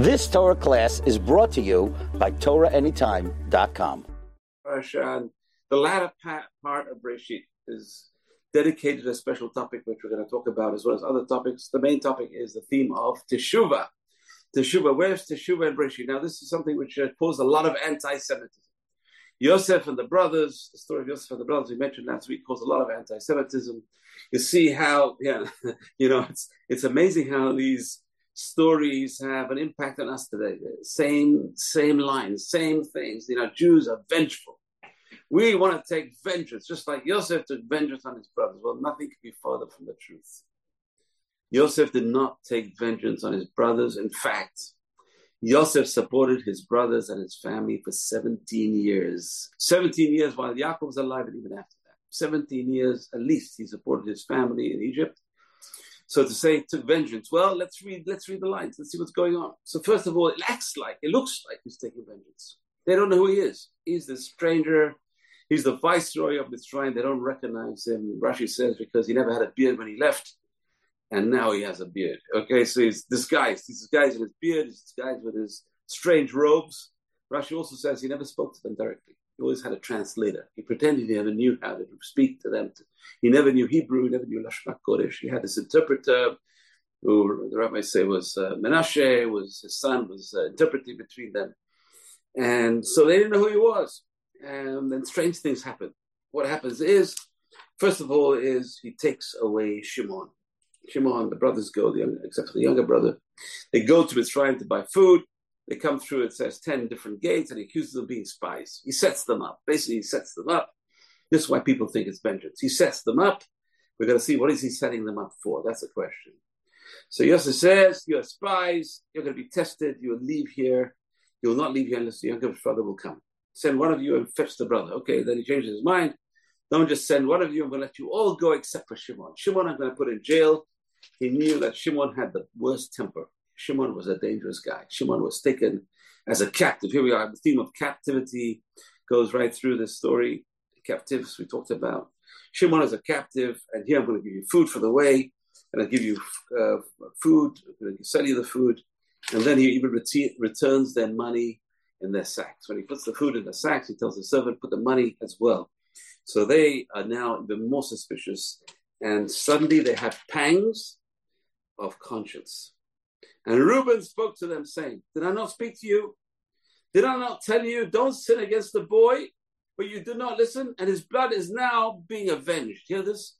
This Torah class is brought to you by TorahAnytime.com. The latter part of Breshit is dedicated a special topic which we're going to talk about as well as other topics. The main topic is the theme of Teshuvah. Teshuvah, where's Teshuvah and Breshit? Now, this is something which uh, caused a lot of anti-Semitism. Yosef and the brothers, the story of Yosef and the brothers we mentioned last week caused a lot of anti-Semitism. You see how, yeah, you know, it's it's amazing how these stories have an impact on us today. Same, same lines, same things. You know, Jews are vengeful. We want to take vengeance, just like Yosef took vengeance on his brothers. Well, nothing could be farther from the truth. Yosef did not take vengeance on his brothers. In fact, Yosef supported his brothers and his family for 17 years. 17 years while Yaakov was alive, and even after that. 17 years at least he supported his family in Egypt so to say, took vengeance. Well, let's read. Let's read the lines. Let's see what's going on. So first of all, it acts like it looks like he's taking vengeance. They don't know who he is. He's the stranger. He's the viceroy of the shrine. They don't recognize him. Rashi says because he never had a beard when he left, and now he has a beard. Okay, so he's disguised. He's disguised with his beard. He's disguised with his strange robes. Rashi also says he never spoke to them directly. He always had a translator. He pretended he never knew how to speak to them. He never knew Hebrew, he never knew Lashon Kodesh. He had this interpreter who the rabbis say was uh, Menashe, was his son, was uh, interpreting between them. And so they didn't know who he was. And then strange things happen. What happens is, first of all, is he takes away Shimon. Shimon, the brothers go, the except for the younger brother, they go to Mitzrayim to buy food. They come through, it says 10 different gates, and he accuses them of being spies. He sets them up. Basically, he sets them up. This is why people think it's vengeance. He sets them up. We're going to see what is he setting them up for. That's the question. So Yosef says, You're spies. You're going to be tested. You will leave here. You will not leave here unless the younger brother will come. Send one of you and fetch the brother. Okay, then he changes his mind. Don't just send one of you. I'm going to let you all go except for Shimon. Shimon, I'm going to put in jail. He knew that Shimon had the worst temper. Shimon was a dangerous guy. Shimon was taken as a captive. Here we are. The theme of captivity goes right through this story. captives we talked about. Shimon is a captive, and here I'm going to give you food for the way, and I'll give you uh, food, I'm going to sell you the food, and then he even returns their money in their sacks. When he puts the food in the sacks, he tells the servant, put the money as well. So they are now even more suspicious, and suddenly they have pangs of conscience. And Reuben spoke to them, saying, Did I not speak to you? Did I not tell you, don't sin against the boy? But you did not listen, and his blood is now being avenged. Hear this?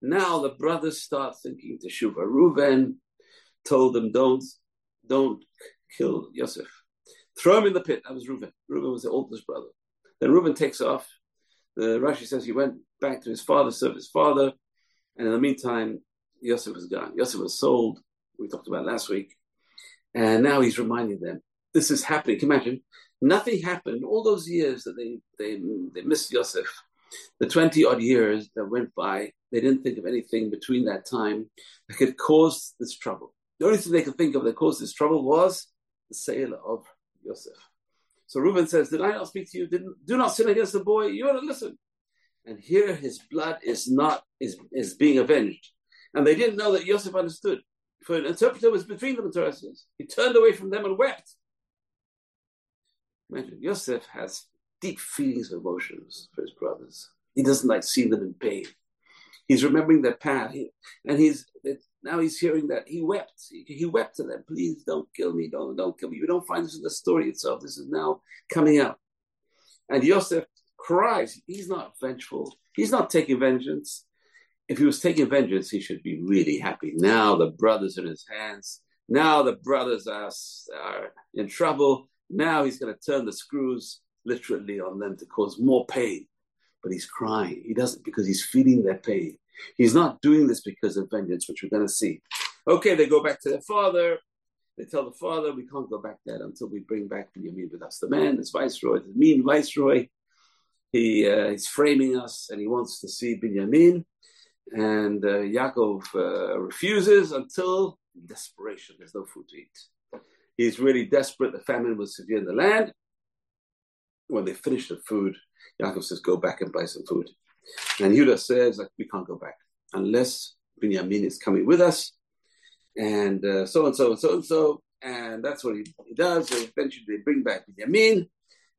Now the brothers start thinking teshuva. Reuben told them, Don't, don't kill Yosef. Throw him in the pit. That was Reuben. Reuben was the oldest brother. Then Reuben takes off. The Rashi says he went back to his father, served his father, and in the meantime, Yosef was gone. Yosef was sold we talked about last week. And now he's reminding them this is happening. Can you imagine? Nothing happened all those years that they, they, they missed Yosef. The 20 odd years that went by, they didn't think of anything between that time that could cause this trouble. The only thing they could think of that caused this trouble was the sale of Yosef. So Reuben says, Did I not speak to you? Didn't, do not sin against the boy. You ought to listen. And here his blood is not is, is being avenged. And they didn't know that Yosef understood for an interpreter was between them and He turned away from them and wept. Imagine, Yosef has deep feelings of emotions for his brothers. He doesn't like seeing them in pain. He's remembering their path, he, and he's now he's hearing that he wept. He, he, wept to them. Please don't kill me. Don't don't kill me. You don't find this in the story itself. This is now coming out. And Yosef cries. He's not vengeful. He's not taking vengeance if he was taking vengeance, he should be really happy. Now the brothers in his hands. Now the brothers are, are in trouble. Now he's going to turn the screws literally on them to cause more pain. But he's crying. He doesn't because he's feeling their pain. He's not doing this because of vengeance, which we're going to see. Okay, they go back to their father. They tell the father, we can't go back there until we bring back Benjamin with us. The man, this viceroy, the mean viceroy, he, uh, he's framing us and he wants to see Benjamin. And uh, Yaakov uh, refuses until desperation. There's no food to eat. He's really desperate. The famine was severe in the land. When they finish the food, Yaakov says, Go back and buy some food. And Judah says, We can't go back unless Binyamin is coming with us. And uh, so and so and so and so. and that's what he, he does. Eventually they bring back Yamin,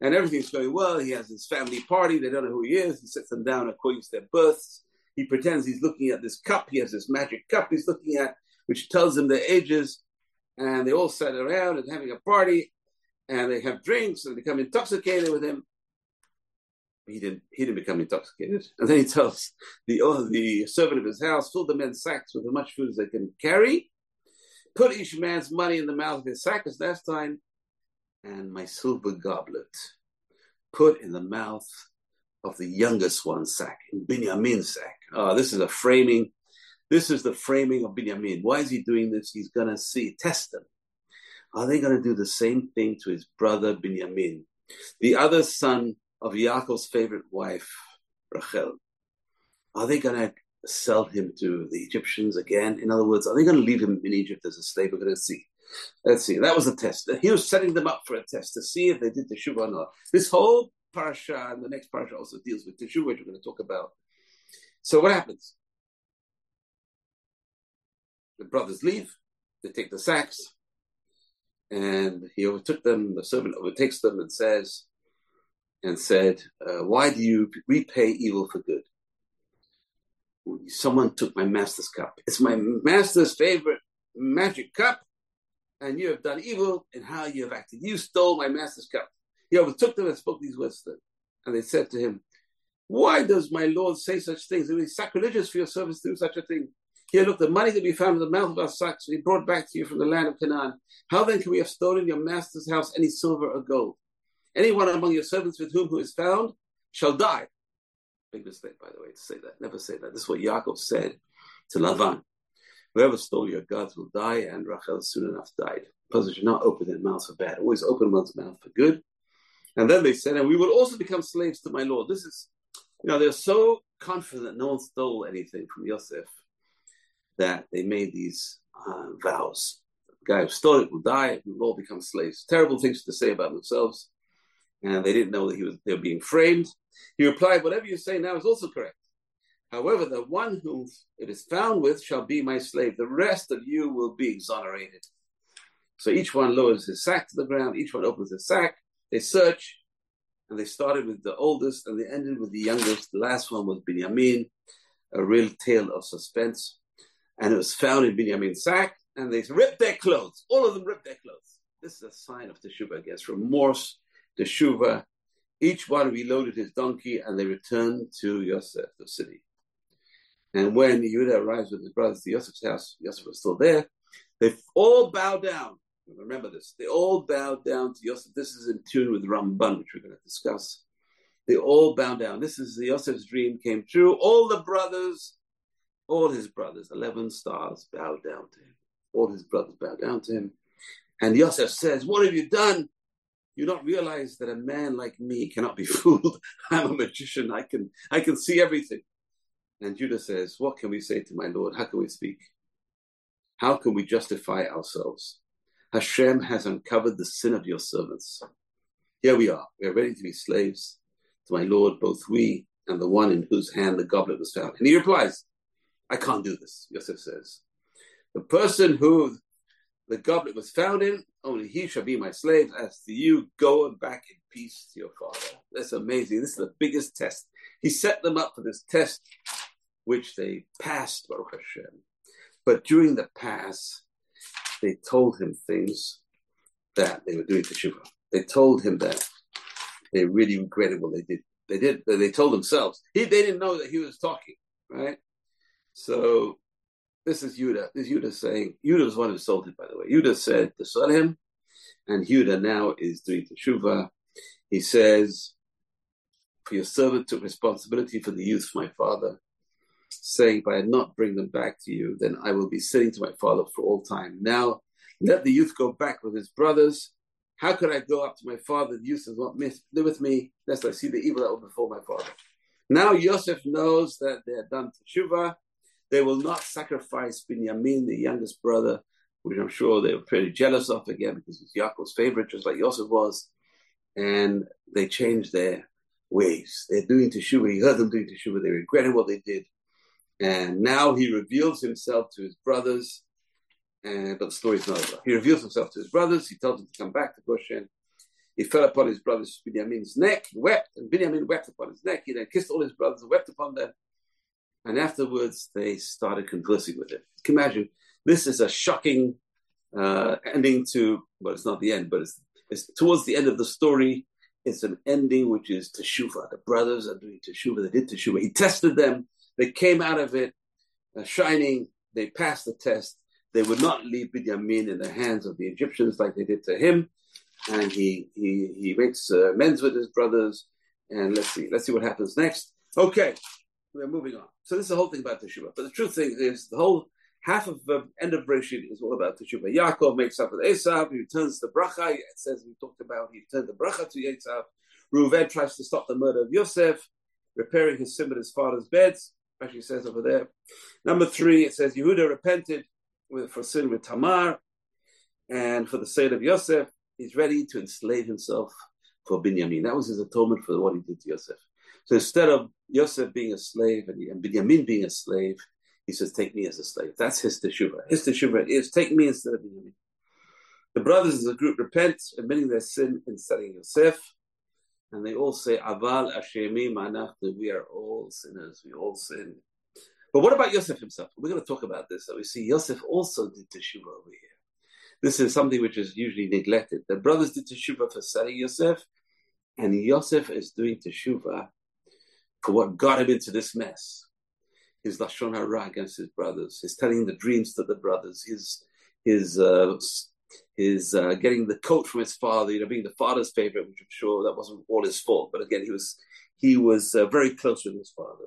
and everything's going well. He has his family party. They don't know who he is. He sits them down according to their births. He pretends he's looking at this cup. He has this magic cup he's looking at, which tells him their ages. And they all sat around and having a party, and they have drinks and become intoxicated with him. He didn't. He didn't become intoxicated. And then he tells the oh, the servant of his house, fill the men's sacks with as much food as they can carry, put each man's money in the mouth of his sack as last time, and my silver goblet put in the mouth of the youngest one's sack, in Binyamin's sack. Oh, this is a framing. This is the framing of Binyamin. Why is he doing this? He's going to see, test them. Are they going to do the same thing to his brother Binyamin, the other son of Yaakov's favorite wife, Rachel? Are they going to sell him to the Egyptians again? In other words, are they going to leave him in Egypt as a slave? We're going to see. Let's see. That was a test. He was setting them up for a test to see if they did teshuva or not. This whole parasha and the next parasha also deals with teshuva, which we're going to talk about. So what happens? The brothers leave. They take the sacks, and he overtook them. The servant overtakes them and says, and said, uh, "Why do you repay evil for good?" Someone took my master's cup. It's my master's favorite magic cup and you have done evil in how you have acted. You stole my master's cup. He overtook them and spoke these words to them. And they said to him, Why does my Lord say such things? It would be sacrilegious for your servants to do such a thing. Here, look, the money that we found in the mouth of our sacks, we brought back to you from the land of Canaan. How then can we have stolen your master's house any silver or gold? Anyone among your servants with whom who is found shall die. Big mistake, by the way, to say that. Never say that. This is what Yaakov said to Lavan. Whoever stole your gods will die, and Rachel soon enough died. Because should not open their mouth for bad, always open one's mouth for good. And then they said, and we will also become slaves to my Lord. This is, you know, they're so confident that no one stole anything from Yosef that they made these uh, vows. The guy who stole it will die, we will all become slaves. Terrible things to say about themselves. And they didn't know that he was they were being framed. He replied, Whatever you say now is also correct. However, the one whom it is found with shall be my slave. The rest of you will be exonerated. So each one lowers his sack to the ground, each one opens his sack, they search, and they started with the oldest and they ended with the youngest. The last one was Binyamin, a real tale of suspense. And it was found in Binyamin's sack, and they ripped their clothes. All of them ripped their clothes. This is a sign of Teshuvah, I remorse, Teshuvah. Each one reloaded his donkey, and they returned to Yosef, the city. And when Yehuda arrives with his brothers to Yosef's house, Yosef was still there. They all bow down. Remember this. They all bowed down to Yosef. This is in tune with Ramban, which we're going to discuss. They all bowed down. This is the Yosef's dream came true. All the brothers, all his brothers, 11 stars, bowed down to him. All his brothers bowed down to him. And Yosef says, What have you done? You don't realize that a man like me cannot be fooled. I'm a magician. I can I can see everything. And Judah says, What can we say to my Lord? How can we speak? How can we justify ourselves? Hashem has uncovered the sin of your servants. Here we are. We are ready to be slaves to my Lord, both we and the one in whose hand the goblet was found. And he replies, I can't do this, Yosef says. The person who the goblet was found in, only he shall be my slave. As to you, go back in peace to your father. That's amazing. This is the biggest test. He set them up for this test which they passed, Baruch Hashem. But during the pass, they told him things that they were doing teshuva. They told him that they really regretted what they did. They did. They told themselves. He, they didn't know that he was talking, right? So this is Yudah. This is Yudah saying, Yudah was one who sold it, by the way. Yudah said to sell him, and Yudah now is doing teshuva. He says, For your servant took responsibility for the youth my father saying, If I had not bring them back to you, then I will be sitting to my father for all time. Now let the youth go back with his brothers. How could I go up to my father? The youth does not live with me, lest I see the evil that will befall my father. Now Yosef knows that they are done teshuva. They will not sacrifice Binyamin, the youngest brother, which I'm sure they were pretty jealous of again because he's Yaakov's favorite, just like Yosef was. And they changed their ways. They're doing teshuva. He heard them doing teshuva. They regretted what they did. And now he reveals himself to his brothers and but the story's not over. He reveals himself to his brothers. He tells them to come back to Goshen. He fell upon his brother's Binyamin's neck, he wept, and Binyamin wept upon his neck. He then kissed all his brothers and wept upon them. And afterwards, they started conversing with him. Can you imagine? This is a shocking uh, ending to, well, it's not the end, but it's, it's towards the end of the story. It's an ending which is Teshuvah. The brothers are doing Teshuvah. They did Teshuvah. He tested them. They came out of it uh, shining. They passed the test. They would not leave Binyamin in the hands of the Egyptians like they did to him. And he he he makes uh, amends with his brothers. And let's see, let's see what happens next. Okay, we're moving on. So this is the whole thing about Teshuvah. But the truth thing is, the whole half of the end of Bereshit is all about Teshuvah. Yaakov makes up with Esav. He returns the bracha. It says we talked about he returned the bracha to Esav. Reuven tries to stop the murder of Yosef, repairing his sin with his father's beds. Actually says over there. Number three, it says Yehuda repented with, for sin with Tamar, and for the sake of Yosef, he's ready to enslave himself for Binyamin. That was his atonement for what he did to Yosef. So instead of Yosef being a slave and, and Binyamin being a slave, he says, Take me as a slave. That's his teshuvah. His teshuvah is take me instead of Binyamin. The brothers as a group repent, admitting their sin in setting Yosef. And they all say, Aval Ashemim Anachnu, we are all sinners, we all sin. But what about Yosef himself? We're going to talk about this. So we see Yosef also did teshuvah over here. This is something which is usually neglected. The brothers did teshuvah for selling Yosef, and Yosef is doing teshuvah for what got him into this mess. His lashon hara against his brothers, his telling the dreams to the brothers, his his uh, his uh, getting the coat from his father, you know, being the father's favorite, which I'm sure that wasn't all his fault. But again, he was he was uh, very close with his father.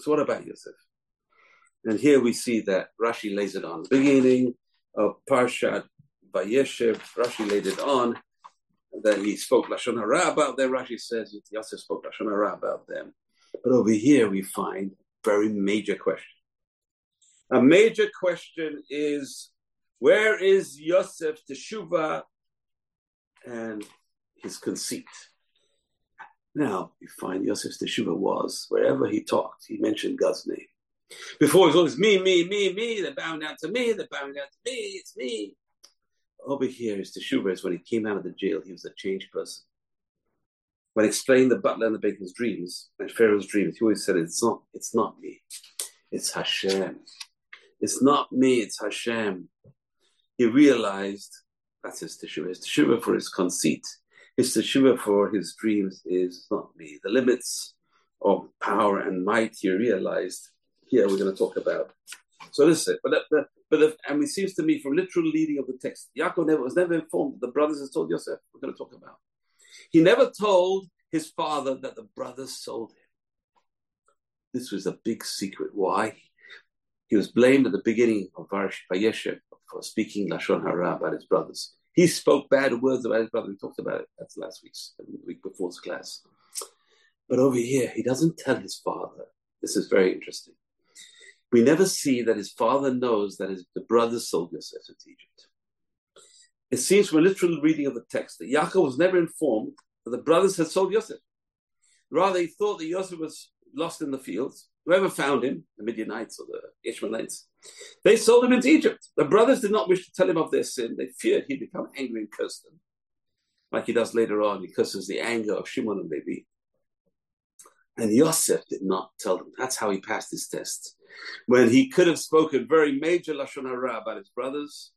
So what about Yosef? And here we see that Rashi lays it on. Beginning of Parshat Vayeshev, Rashi laid it on. Then he spoke Lashon Hara about them. Rashi says Yosef spoke Lashon Hara about them. But over here we find very major question. A major question is where is Yosef Teshuvah and his conceit? Now you find Yosef's Teshuvah was wherever he talked, he mentioned God's name. Before it was always me, me, me, me. They're bowing down to me. They're bowing down to me. It's me. Over here is Teshuvah. Is when he came out of the jail, he was a changed person. When explaining the butler and the baker's dreams and Pharaoh's dreams, he always said, "It's not. It's not me. It's Hashem. It's not me. It's Hashem." He realized that's his teshuvah. His teshuvah for his conceit. His teshuvah for his dreams is not me. The limits of power and might he realized here we're going to talk about. So is. But the, but the, and it seems to me from literal reading of the text, Yaakov never, was never informed that the brothers had told Yosef. We're going to talk about. He never told his father that the brothers sold him. This was a big secret. Why? He was blamed at the beginning of Vayeshev for speaking lashon hara about his brothers. He spoke bad words about his brother. We talked about it. That's last week's week before's class. But over here, he doesn't tell his father. This is very interesting we never see that his father knows that his, the brothers sold Yosef to Egypt. It seems from a literal reading of the text that Yaakov was never informed that the brothers had sold Yosef. Rather, he thought that Yosef was lost in the fields. Whoever found him, the Midianites or the Ishmaelites, they sold him into Egypt. The brothers did not wish to tell him of their sin. They feared he'd become angry and curse them. Like he does later on, he curses the anger of Shimon and Levi. And Yosef did not tell them. That's how he passed his test when he could have spoken very major lashon hara about his brothers.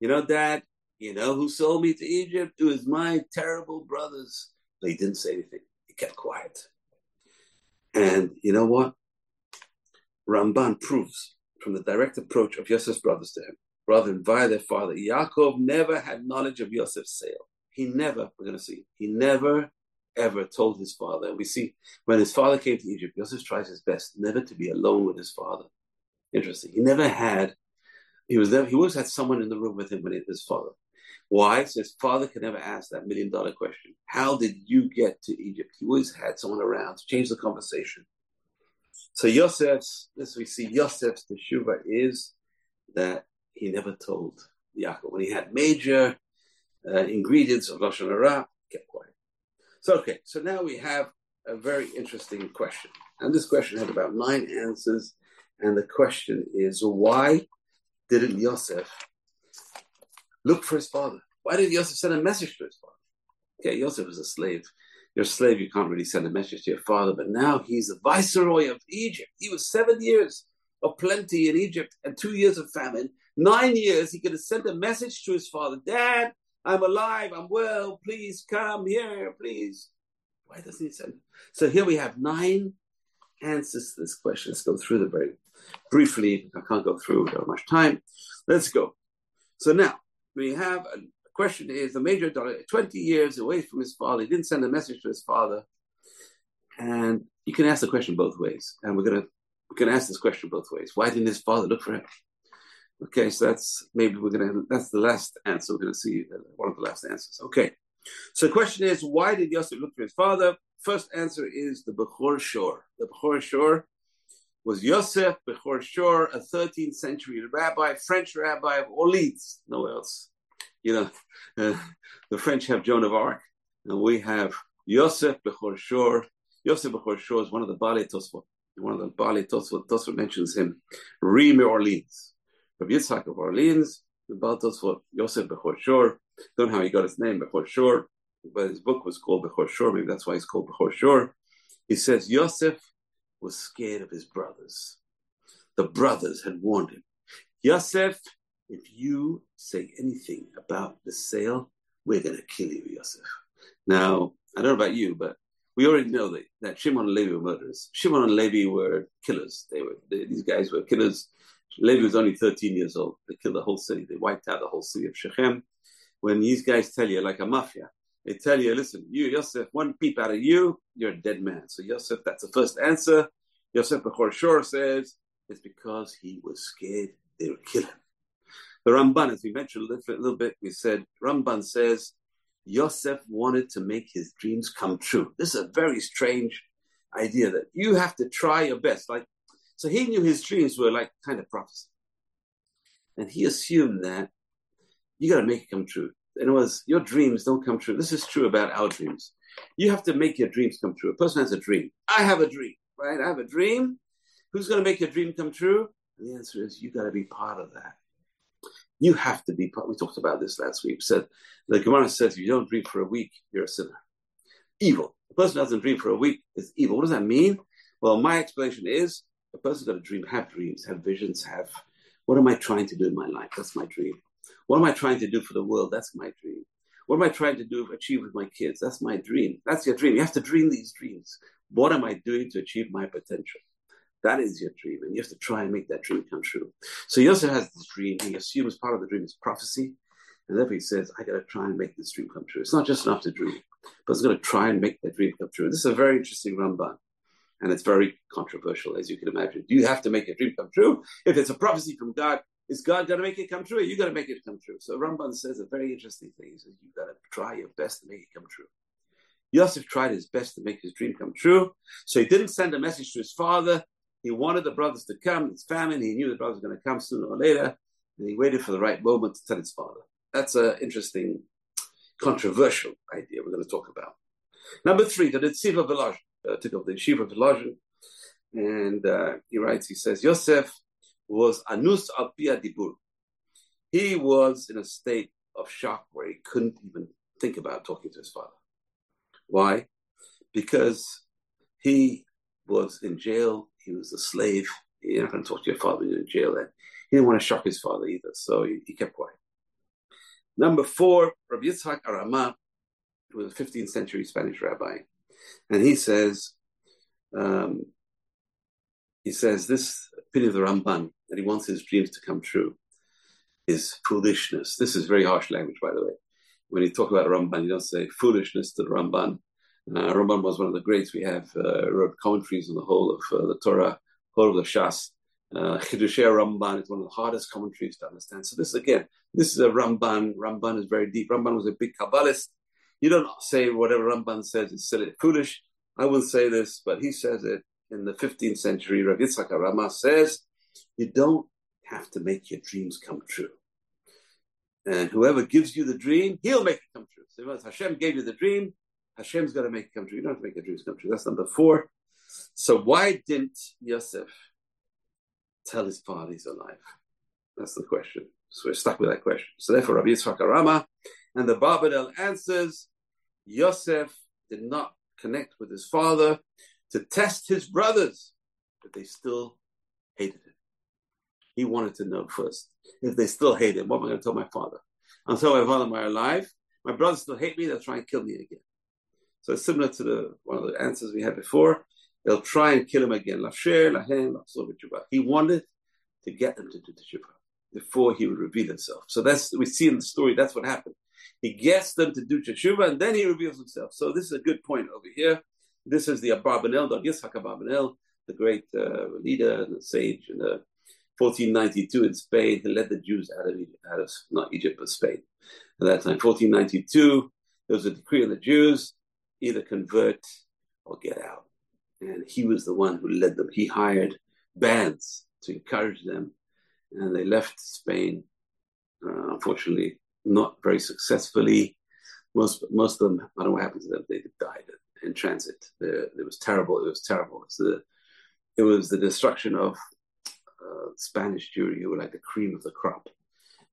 You know, Dad. You know who sold me to Egypt? It was my terrible brothers. But he didn't say anything. He kept quiet. And you know what? Ramban proves from the direct approach of Yosef's brothers to him, rather than via their father. Yaakov never had knowledge of Yosef's sale. He never, we're going to see, he never ever told his father. And we see when his father came to Egypt, Yosef tries his best never to be alone with his father. Interesting. He never had, he was there, he always had someone in the room with him when he his father. Why? So his father could never ask that million dollar question. How did you get to Egypt? He always had someone around to change the conversation. So Yosef's, as we see, Yosef's teshuva is that he never told Yaakov. When he had major uh, ingredients of Lashon Hara, kept quiet. So, okay, so now we have a very interesting question. And this question had about nine answers. And the question is why didn't Yosef look for his father? Why did Yosef send a message to his father? Okay, Yosef was a slave. You're a slave, you can't really send a message to your father, but now he's the viceroy of Egypt. He was seven years of plenty in Egypt and two years of famine. Nine years, he could have sent a message to his father Dad, I'm alive, I'm well, please come here, please. Why doesn't he send? So here we have nine answers to this question. Let's go through them very briefly. I can't go through, we don't have much time. Let's go. So now we have a question is the major daughter, 20 years away from his father, he didn't send a message to his father. And you can ask the question both ways. And we're gonna we can ask this question both ways. Why didn't his father look for him? Okay, so that's maybe we're gonna that's the last answer. We're gonna see uh, one of the last answers. Okay. So the question is, why did Yosef look for his father? First answer is the Bechor Shor. The Bechor Shor was Yosef Bechor Shor, a 13th century rabbi, French rabbi of Orleans, no else. You know, uh, the French have Joan of Arc, and we have Yosef Bechor Shor. Yosef Bechor Shor is one of the Bale Tosfot. One of the Bale Tosfot, Tosfot mentions him, Rime Orleans. Rabbi Yitzhak of Orleans, the Bale Tosfot, Yosef Bechor Shor. Don't know how he got his name, Bechor Shor, but his book was called Bechor Shor. Maybe that's why he's called Bechor Shor. He says Yosef was scared of his brothers. The brothers had warned him. Yosef, if you say anything about the sale, we're going to kill you, Yosef. Now, I don't know about you, but we already know that, that Shimon and Levi were murderers. Shimon and Levi were killers. They were they, these guys were killers. Levi was only 13 years old. They killed the whole city. They wiped out the whole city of Shechem when these guys tell you, like a mafia, they tell you, listen, you, Yosef, one peep out of you, you're a dead man. So Yosef, that's the first answer. Yosef Bechor says, it's because he was scared they would kill him. The Ramban, as we mentioned a little, a little bit, we said, Ramban says, Yosef wanted to make his dreams come true. This is a very strange idea that you have to try your best. Like, so he knew his dreams were like kind of prophecy. And he assumed that you got to make it come true. In other words, your dreams don't come true. This is true about our dreams. You have to make your dreams come true. A person has a dream. I have a dream, right? I have a dream. Who's going to make your dream come true? And the answer is you got to be part of that. You have to be part. We talked about this last week. We Said the Gemara says if you don't dream for a week, you're a sinner. Evil. A person doesn't dream for a week is evil. What does that mean? Well, my explanation is a person's got to dream, have dreams, have visions, have what am I trying to do in my life? That's my dream. What am I trying to do for the world? That's my dream. What am I trying to do, achieve with my kids? That's my dream. That's your dream. You have to dream these dreams. What am I doing to achieve my potential? That is your dream, and you have to try and make that dream come true. So also has this dream. He assumes part of the dream is prophecy, and therefore he says, "I got to try and make this dream come true." It's not just enough to dream, but it's going to try and make that dream come true. This is a very interesting Ramban, and it's very controversial, as you can imagine. Do you have to make a dream come true? If it's a prophecy from God, is God going to make it come true? Or you got to make it come true. So Ramban says a very interesting thing. He says you got to try your best to make it come true. Yosef tried his best to make his dream come true. So he didn't send a message to his father. He wanted the brothers to come. It's famine. He knew the brothers were going to come sooner or later. And he waited for the right moment to tell his father. That's an interesting, controversial idea we're going to talk about. Number three, the Netziv Volozhin uh, took up the Yeshiva Volozhin. And uh, he writes, he says, Yosef was Anus al Dibur. He was in a state of shock where he couldn't even think about talking to his father. Why? Because he was in jail, he was a slave. You're not going to talk to your father in jail. And he didn't want to shock his father either, so he, he kept quiet. Number four, Rabbi Yitzhak Arama who was a 15th century Spanish rabbi, and he says, um, he says this opinion of the Ramban that he wants his dreams to come true is foolishness. This is very harsh language, by the way. When you talk about Ramban, you don't say foolishness to the Ramban. Uh, Ramban was one of the greats. We have uh, wrote commentaries on the whole of uh, the Torah, whole of the Shas. Uh, Ramban is one of the hardest commentaries to understand. So this again, this is a Ramban. Ramban is very deep. Ramban was a big Kabbalist. You don't say whatever Ramban says is silly, foolish. I will say this, but he says it in the 15th century. Rav Yitzhak Arama says you don't have to make your dreams come true. And whoever gives you the dream, he'll make it come true. So if Hashem gave you the dream, Hashem's got to make it come true. You don't have to make your dreams come true. That's number four. So why didn't Yosef tell his father he's alive? That's the question. So we're stuck with that question. So therefore, Rabbi Yitzchak Arama and the Abarbanel answers, Yosef did not connect with his father to test his brothers, but they still hated him. He wanted to know first if they still hate him. What am I going to tell my father? I'll tell my father my alive. My brothers still hate me. They'll try and kill me again. So it's similar to the one of the answers we had before. They'll try and kill him again. He wanted to get them to do the teshuvah before he would reveal himself. So that's we see in the story. That's what happened. He gets them to do teshuvah, and then he reveals himself. So this is a good point over here. This is the Abarbanel, the Yitzhak Abarbanel, the great uh, leader and the sage in the 1492 in Spain. He led the Jews out of, out of not Egypt but Spain. At that time, 1492, there was a decree on the Jews either convert or get out. And he was the one who led them. He hired bands to encourage them, and they left Spain. Uh, unfortunately, not very successfully. Most most of them, I don't know what happened to them. They died in transit. it was terrible. It was terrible. It was the, it was the destruction of Spanish Jewry, who were like the cream of the crop.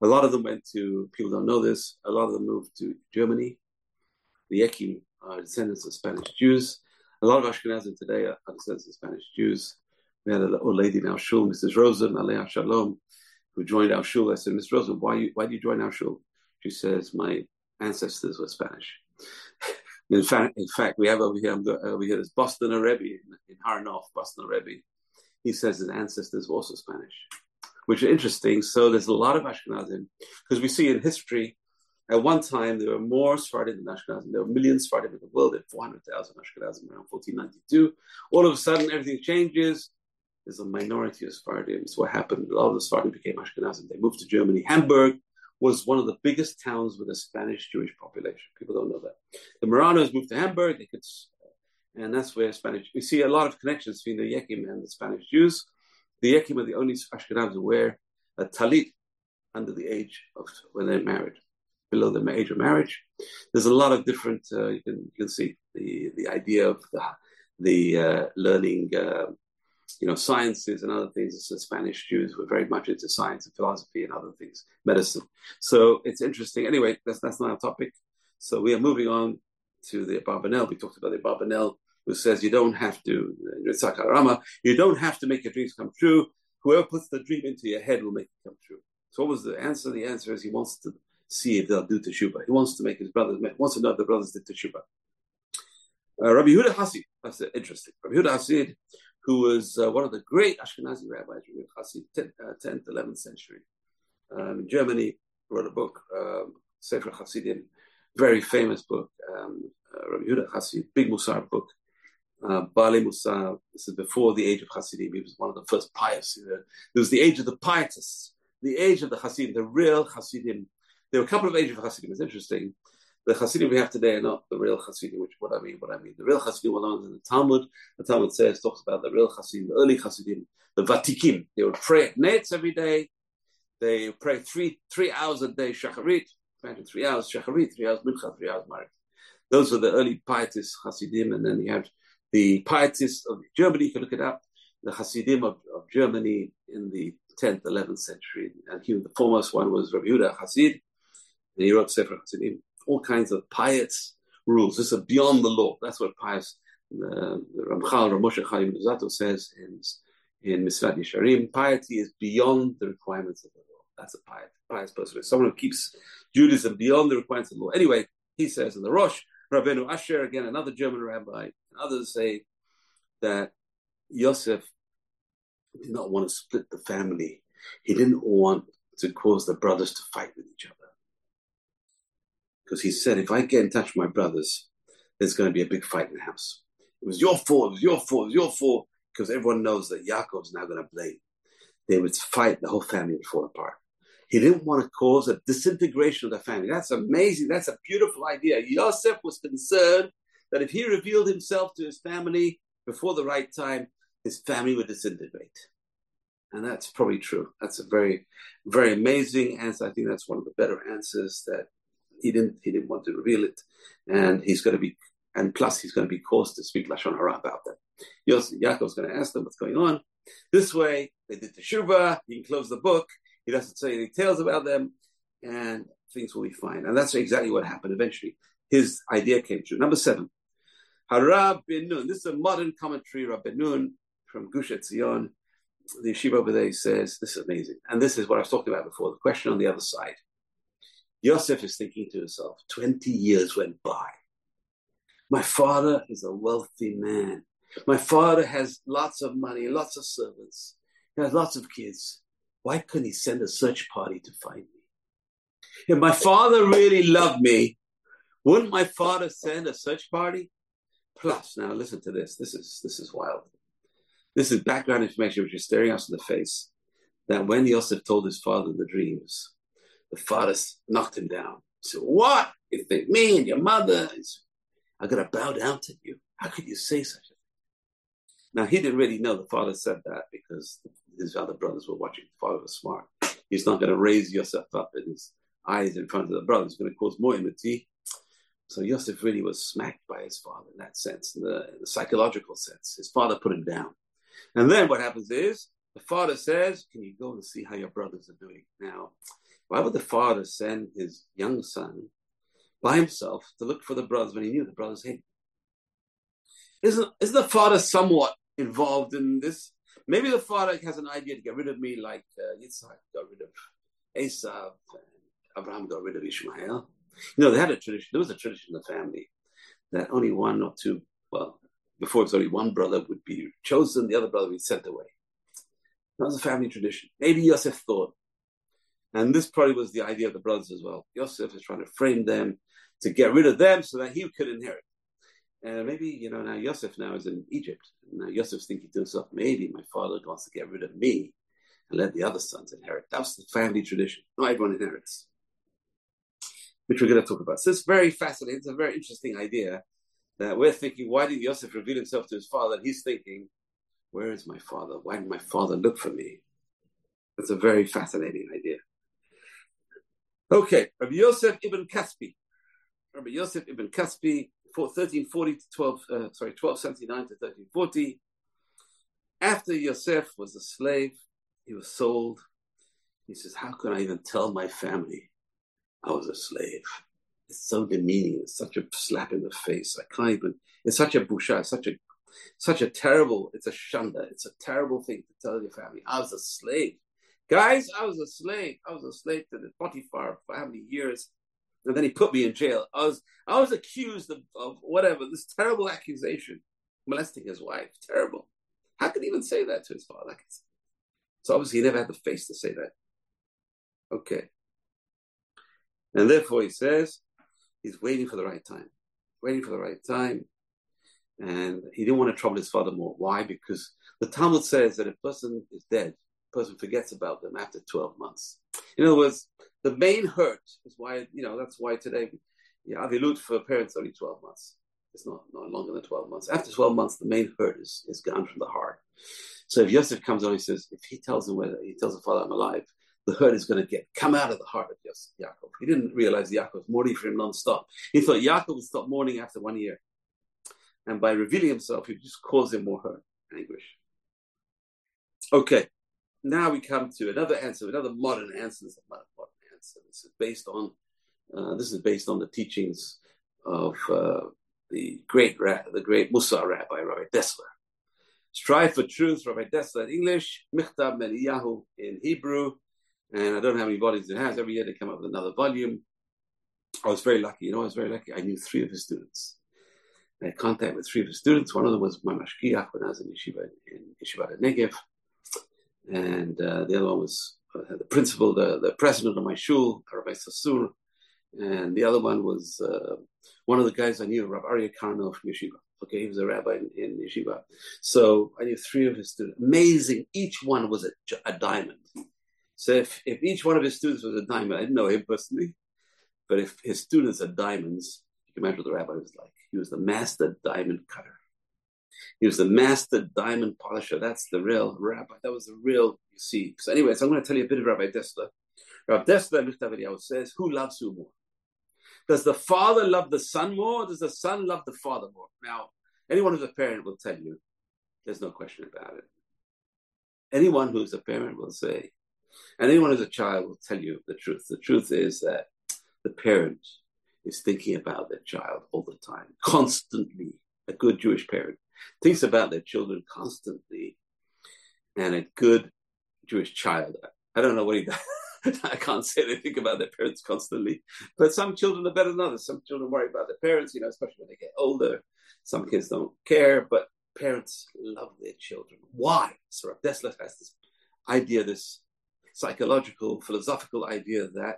A lot of them went to. People don't know this. A lot of them moved to Germany. The Yekim are descendants of Spanish Jews. A lot of Ashkenazim today are descendants of Spanish Jews. We had an old lady in our shul, Mrs. Rosen, Alea Shalom, who joined our shul. I said, Miss Rosen, why, you, why did you join our shul? She says, my ancestors were Spanish. in, fact, in fact, we have over here, over here, this Boston Rebbe in, in Har Nof, Boston Rebbe. He says his ancestors were also Spanish, which is interesting. So there's a lot of Ashkenazim, because we see in history, at one time there were more Sephardim than Ashkenazim. There were millions Sephardim in the world. Were 400,000 Ashkenazim around 1492. All of a sudden, everything changes there's a minority of Sephardim. So what happened, a lot of the Sephardim became Ashkenazim. They moved to Germany. Hamburg was one of the biggest towns with a Spanish Jewish population. People don't know that. The Marranos moved to Hamburg. They could, and that's where Spanish. We see a lot of connections between the Yekim and the Spanish Jews. The Yekim are the only Ashkenazim who wear a talit under the age of when they're married, below the age of marriage. There's a lot of different. Uh, you can you can see the the idea of the the uh, learning. Uh, you know, sciences and other things. The Spanish Jews were very much into science and philosophy and other things, medicine. So it's interesting. Anyway, that's that's not our topic. So we are moving on to the Abarbanel. We talked about the Abarbanel who says you don't have to, Rama, you don't have to make your dreams come true. Whoever puts the dream into your head will make it come true. So what was the answer? The answer is he wants to see if they'll do teshuvah. He wants to make his brothers, wants to know if the brothers did teshuvah. Uh, Rabbi Huda Hasid, that's interesting. Rabbi Huda Hasid who was uh, one of the great Ashkenazi rabbis, Rabbi Hasid, 10th, uh, 10th 11th century. Um, in Germany, wrote a book, um, Sefer Hasidim, very famous book, um, uh, Rabbi Yehuda Hasid, big Musar book. Bali Musar, this is before the age of Hasidim. He was one of the first pious. Uh, there was the age of the pietists, the age of the Hasidim, the real Hasidim. There were a couple of ages of Hasidim. It's interesting the Hasidim we have today are not the real Hasidim, which what I mean, what I mean. The real Hasidim belongs in the Talmud. The Talmud says, talks about the real Hasidim, the early Hasidim, the Vatikim. They would pray at Netz every day. They pray three three hours a day, Shacharit. Imagine three hours Shacharit, three hours Mincha, three hours Marit. Those are the early pietist Hasidim. And then you have the pietists of Germany, you can look it up, the Hasidim of, of Germany in the 10th, 11th century. And he, the foremost one was Rabbi Yehuda Hasid. And he wrote Sefer Hasidim all kinds of pious rules. This is beyond the law. That's what pious uh, Ramchal Ramosha Chaim Luzzatto says in in Mesillat Yesharim. Piety is beyond the requirements of the law. That's a pious, pious person. Someone who keeps Judaism beyond the requirements of the law. Anyway, he says in the Rosh, Rabbeinu Asher, again another German rabbi, others say that Yosef did not want to split the family. He didn't want to cause the brothers to fight with each other because he said, if I get in touch with my brothers, there's going to be a big fight in the house. It was your fault, it was your fault, it was your fault, because everyone knows that Yaakov's now going to blame. They would fight, the whole family would fall apart. He didn't want to cause a disintegration of the family. That's amazing. That's a beautiful idea. Yosef was concerned that if he revealed himself to his family before the right time, his family would disintegrate. And that's probably true. That's a very, very amazing answer. I think that's one of the better answers that he didn't he didn't want to reveal it, and he's to be and plus he's going to be caused to speak lashon hara about that. Yaakov's going to ask them what's going on. This way, they did teshuva. He can close the book. He doesn't say any tales about them, and things will be fine. And that's exactly what happened eventually. His idea came true. Number seven, HaRav Nun. This is a modern commentary, Rabbi Nun from Gush Etzion. The yeshiva over there says, this is amazing. And this is what I was talking about before, the question on the other side. Yosef is thinking to himself, 20 years went by. My father is a wealthy man. My father has lots of money, lots of servants. He has lots of kids. Why couldn't he send a search party to find me? If my father really loved me, wouldn't my father send a search party? Plus, now listen to this. This is this is wild. This is background information which is staring us in the face. That when Yosef told his father the dreams, the father knocked him down. Said, What? You think me and your mother I'm gonna bow down to you. How could you say such a thing? Now he didn't really know the father said that because his other brothers were watching. The father was smart. He's not gonna raise Yosef up in his eyes in front of the brothers, it's gonna cause more enmity. So Yosef really was smacked by his father in that sense, in the, in the psychological sense. His father put him down. And then what happens is the father says, Can you go and see how your brothers are doing? Now, why would the father send his young son by himself to look for the brothers when he knew the brothers hated him? Isn't, isn't the father somewhat involved in this? Maybe the father has an idea to get rid of me like uh, Yitzhak got rid of Esav and Abraham got rid of Ishmael. You know, they had a tradition, there was a tradition in the family that only one or two, well, before it was only one brother would be chosen, the other brother would be sent away. That was a family tradition. Maybe Yosef thought. And this probably was the idea of the brothers as well. Yosef is trying to frame them to get rid of them so that he could inherit. And maybe, you know, now Yosef now is in Egypt. Now Yosef's thinking to himself, maybe my father wants to get rid of me and let the other sons inherit. That's the family tradition. Not everyone inherits, which we're going to talk about. So it's very fascinating. It's a very interesting idea that we're thinking, why did Yosef reveal himself to his father? And he's thinking, where is my father? Why did my father look for me? That's a very fascinating idea. Okay, Rabbi Yosef ibn Kaspi. Rabbi Yosef ibn Kaspi, 1340 to 12, uh, sorry, 1279 to 1340. After Yosef was a slave, he was sold. He says, How can I even tell my family I was a slave? It's so demeaning. It's such a slap in the face. I can't even. It's such a busha. It's such a, such a terrible. It's a shanda. It's a terrible thing to tell your family. I was a slave, guys. I was a slave. I was a slave to the Potiphar many years? And then he put me in jail. I was I was accused of, of whatever this terrible accusation, molesting his wife. Terrible. How could he even say that to his father? So obviously he never had the face to say that. Okay. And therefore he says, he's waiting for the right time, waiting for the right time. And he didn't want to trouble his father more. Why? Because the Talmud says that a person is dead, a person forgets about them after 12 months. In other words, the main hurt is why, you know, that's why today, yeah, Avilut for parents only 12 months. It's not, not longer than 12 months. After 12 months, the main hurt is, is gone from the heart. So if Yosef comes on, he says, if he tells him whether he tells the father I'm alive, the hurt is going to get come out of the heart of Yaakov. He didn't realize Yaakov was mourning for him non-stop. He thought Yaakov would stop mourning after one year. And by revealing himself, he just caused him more hurt and anguish. Okay, now we come to another answer, another modern answer. This is modern answer. This is based on uh, this is based on the teachings of uh, the great the great Mussar rabbi Rabbi Dessler. Strive for truth, Rabbi Dessler in English, Michtav MeEliyahu in Hebrew, and I don't know how many volumes it has. Every year they come up with another volume. I was very lucky. You know, I was very lucky. I knew three of his students. I had contact with three of his students. One of them was my mashgiach when I was in yeshiva in yeshiva Negev, and uh, the other one was uh, the principal, the, the president of my shul, Rabbi Sasur, and the other one was uh, one of the guys I knew, Rabbi Aryeh Karno from yeshiva. Okay, he was a rabbi in, in yeshiva. So I knew three of his students. Amazing. Each one was a, a diamond. So if, if each one of his students was a diamond, I didn't know him personally, but if his students are diamonds, you can imagine what the rabbi was like. He was the master diamond cutter. He was the master diamond polisher. That's the real rabbi. That was the real, you see. So anyway, so I'm going to tell you a bit of Rabbi Dessler. Rabbi Dessler, says, who loves who more? Does the father love the son more? does the son love the father more? Now, anyone who's a parent will tell you, there's no question about it. Anyone who's a parent will say, And anyone who's a child will tell you the truth. The truth is that the parent is thinking about their child all the time, constantly. A good Jewish parent thinks about their children constantly. And a good Jewish child, I don't know what he does. I can't say they think about their parents constantly, but some children are better than others. Some children worry about their parents, you know, especially when they get older. Some kids don't care, but parents love their children. Why? So Rav has this idea, this psychological, philosophical idea that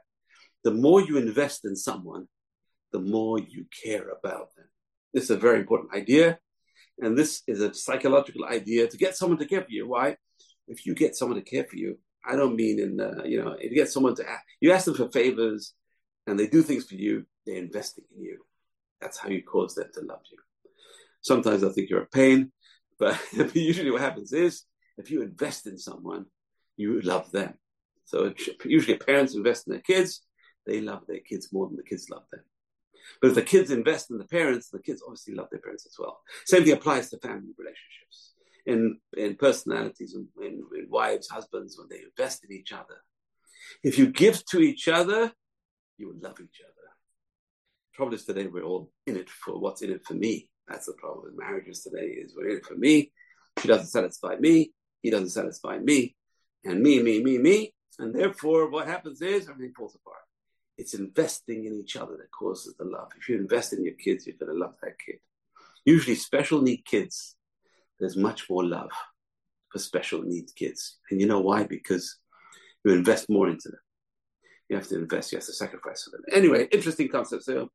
the more you invest in someone, the more you care about them. This is a very important idea. And this is a psychological idea to get someone to care for you. Why? If you get someone to care for you, I don't mean in, uh, you know, if you get someone to, ask, you ask them for favors and they do things for you, they're investing in you. That's how you cause them to love you. Sometimes I think you're a pain, but usually what happens is if you invest in someone, you love them. So usually parents invest in their kids, they love their kids more than the kids love them. But if the kids invest in the parents, the kids obviously love their parents as well. Same thing applies to family relationships, in in personalities, in, in, in wives, husbands, when they invest in each other. If you give to each other, you will love each other. The problem is today we're all in it for what's in it for me. That's the problem with marriages today is we're in it for me. She doesn't satisfy me. He doesn't satisfy me. And me, me, me, me. And therefore what happens is everything falls apart. It's investing in each other that causes the love. If you invest in your kids, you're going to love that kid. Usually, special need kids, there's much more love for special need kids. And you know why? Because you invest more into them. You have to invest, you have to sacrifice for them. Anyway, interesting concept. So,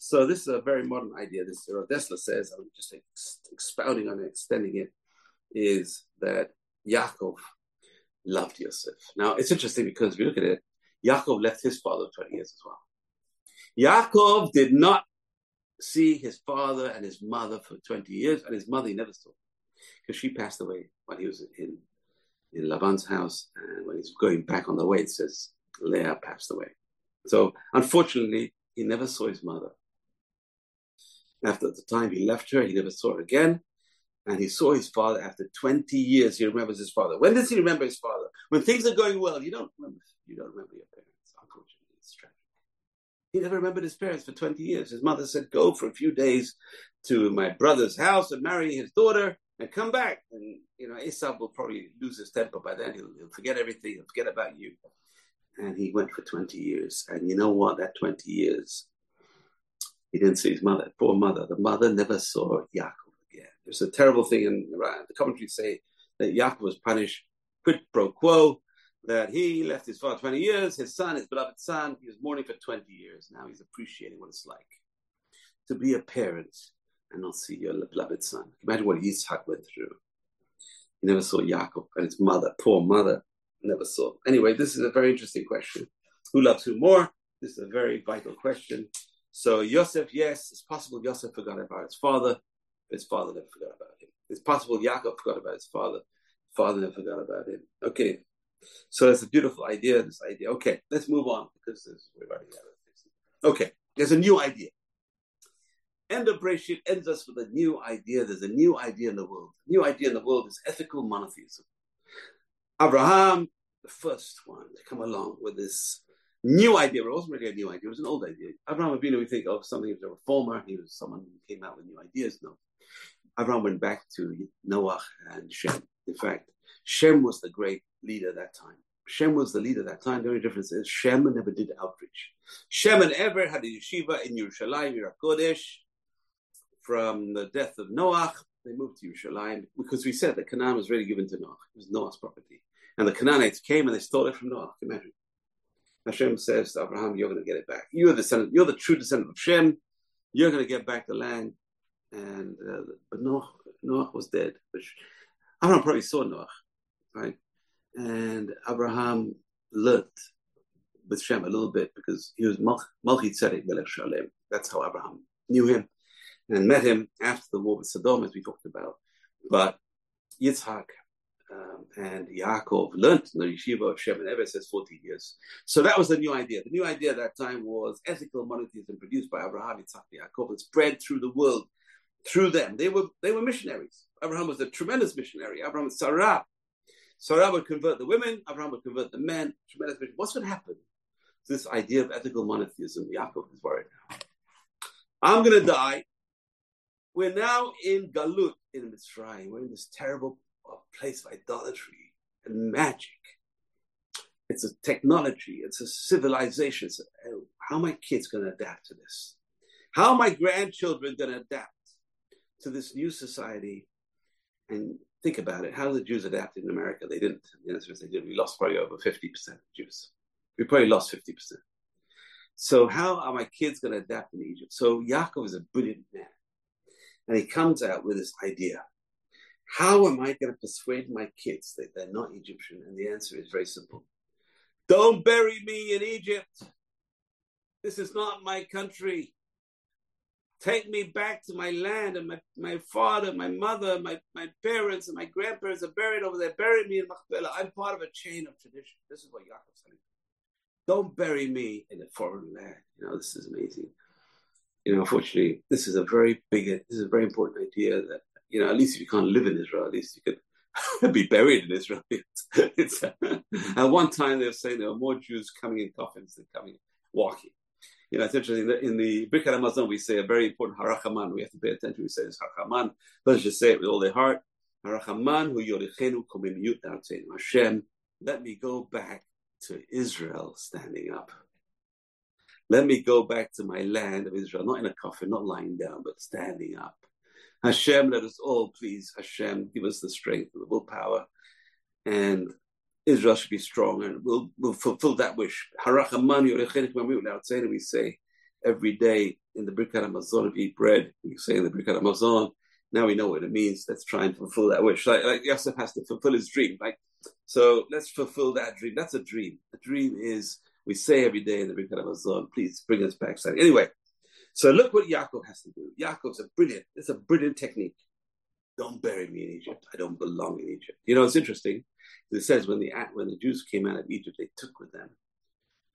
so this is a very modern idea. This Dessler says, I'm just expounding on it, extending it, is that Yaakov loved Yosef. Now, it's interesting because if you look at it, Yaakov left his father 20 years as well. Yaakov did not see his father and his mother for 20 years, and his mother he never saw because she passed away when he was in, in Laban's house. And when he's going back on the way, it says Leah passed away. So unfortunately, he never saw his mother. After the time he left her, he never saw her again. And he saw his father after 20 years. He remembers his father. When does he remember his father? When things are going well, you don't remember you don't remember your parents. Unfortunately, it's tragic. He never remembered his parents for 20 years. His mother said, Go for a few days to my brother's house and marry his daughter and come back. And, you know, Esau will probably lose his temper by then. He'll, he'll forget everything, he'll forget about you. And he went for 20 years. And you know what? That 20 years, he didn't see his mother, poor mother. The mother never saw Yaakov. There's a terrible thing in the commentaries say that Yaakov was punished quid pro quo that he left his father 20 years, his son, his beloved son, he was mourning for 20 years. Now he's appreciating what it's like to be a parent and not see your beloved son. Imagine what Yitzhak went through. He never saw Yaakov and his mother, poor mother, never saw. Anyway, this is a very interesting question. Who loves who more? This is a very vital question. So Yosef, yes, it's possible Yosef forgot about his father, but his father never forgot about him. It's possible Yaakov forgot about his father, father never forgot about him. Okay, so that's a beautiful idea, this idea. Okay, let's move on because we're running out. Okay, there's a new idea. End of Breshit ends us with a new idea. There's a new idea in the world. New idea in the world is ethical monotheism. Abraham, the first one to come along with this new idea, it wasn't really a new idea, it was an old idea. Abraham Avinu, we think of something as a reformer, he was someone who came out with new ideas. No. Abraham went back to Noah and Shem. In fact, Shem was the great leader at that time. Shem was the leader at that time. The only difference is Shem never did outreach. Shem and Ever had a yeshiva in Yerushalayim, Yerakodesh. From the death of Noach, they moved to Yerushalayim because we said that Canaan was already given to Noah. It was Noah's property. And the Canaanites came and they stole it from Noach. Imagine. Hashem says to Abraham, You're going to get it back. You're the descendant, you're the true descendant of Shem. You're going to get back the land. And uh, but Noach, was dead. But Abraham probably saw Noach, right? And Abraham learned with Shem a little bit because he was Malchi Tzedek Melech Shalem. That's how Abraham knew him and met him after the war with Sodom, as we talked about. But Yitzhak um, and Yaakov learned in the yeshiva of Shem and Ever says 14 years. So that was the new idea. The new idea at that time was ethical monotheism produced by Abraham, Yitzhak, Yaakov, and spread through the world through them. They were they were missionaries. Abraham was a tremendous missionary. Abraham was Sarah. Sarah would convert the women, Abraham would convert the men. Tremendous mission. What's going to happen to this idea of ethical monotheism? Yaakov is worried now. I'm going to die. We're now in Galut in Mitzrayim. We're in this terrible uh, place of idolatry and magic. It's a technology. It's a civilization. It's a, how are my kids going to adapt to this? How are my grandchildren going to adapt to this new society? And think about it. How did the Jews adapt in America? They didn't. The answer is they did. We lost probably over 50% of Jews. We probably lost 50%. So how are my kids going to adapt in Egypt? So Yaakov is a brilliant man. And he comes out with this idea. How am I going to persuade my kids that they're not Egyptian? And the answer is very simple. Don't bury me in Egypt. This is not my country. Take me back to my land and my, my father, my mother, my, my parents, and my grandparents are buried over there. Bury me in Machpelah. I'm part of a chain of tradition. This is what Yaakov's saying. Don't bury me in a foreign land. You know, this is amazing. You know, unfortunately, this is a very big, this is a very important idea that, you know, at least if you can't live in Israel, at least you could be buried in Israel. It's, it's, at one time, they were saying there were more Jews coming in coffins than coming walking you know, it's interesting that in the Birkat Hamazon, we say a very important harachaman. We have to pay attention. We say this harachaman. Let's just say it with all their heart. Harachaman hu yorichenu komimiyut Hashem, let me go back to Israel standing up. Let me go back to my land of Israel, not in a coffin, not lying down, but standing up. Hashem, let us all please, Hashem, give us the strength, the willpower, and Israel should be strong and we'll, we'll fulfill that wish. We say every day in the Birkat Hamazon, if you eat bread, we say in the Birkat Hamazon, now we know what it means. Let's try and fulfill that wish. Like, like Yosef has to fulfill his dream. Like, so let's fulfill that dream. That's a dream. A dream is, we say every day in the Birkat Hamazon, please bring us back. Anyway, so look what Yaakov has to do. Yaakov's a brilliant, it's a brilliant technique. Don't bury me in Egypt. I don't belong in Egypt. You know, it's interesting. It says when the when the Jews came out of Egypt, they took with them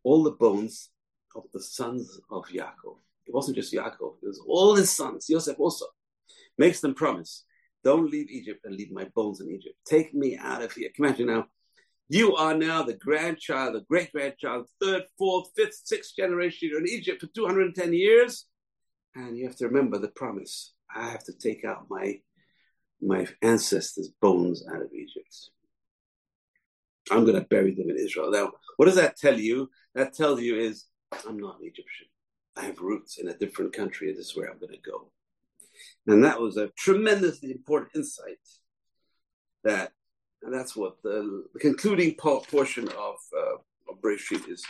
all the bones of the sons of Yaakov. It wasn't just Yaakov; it was all his sons. Yosef also makes them promise: "Don't leave Egypt and leave my bones in Egypt. Take me out of here." Can you imagine now? You are now the grandchild, the great grandchild, third, fourth, fifth, sixth generation. You're in Egypt for 210 years. And you have to remember the promise. I have to take out my my ancestors' bones out of Egypt. I'm going to bury them in Israel. Now, what does that tell you? That tells you is I'm not an Egyptian. I have roots in a different country, and this is where I'm going to go. And that was a tremendously important insight. That, and that's what the, the concluding portion of, uh, of Bereshit is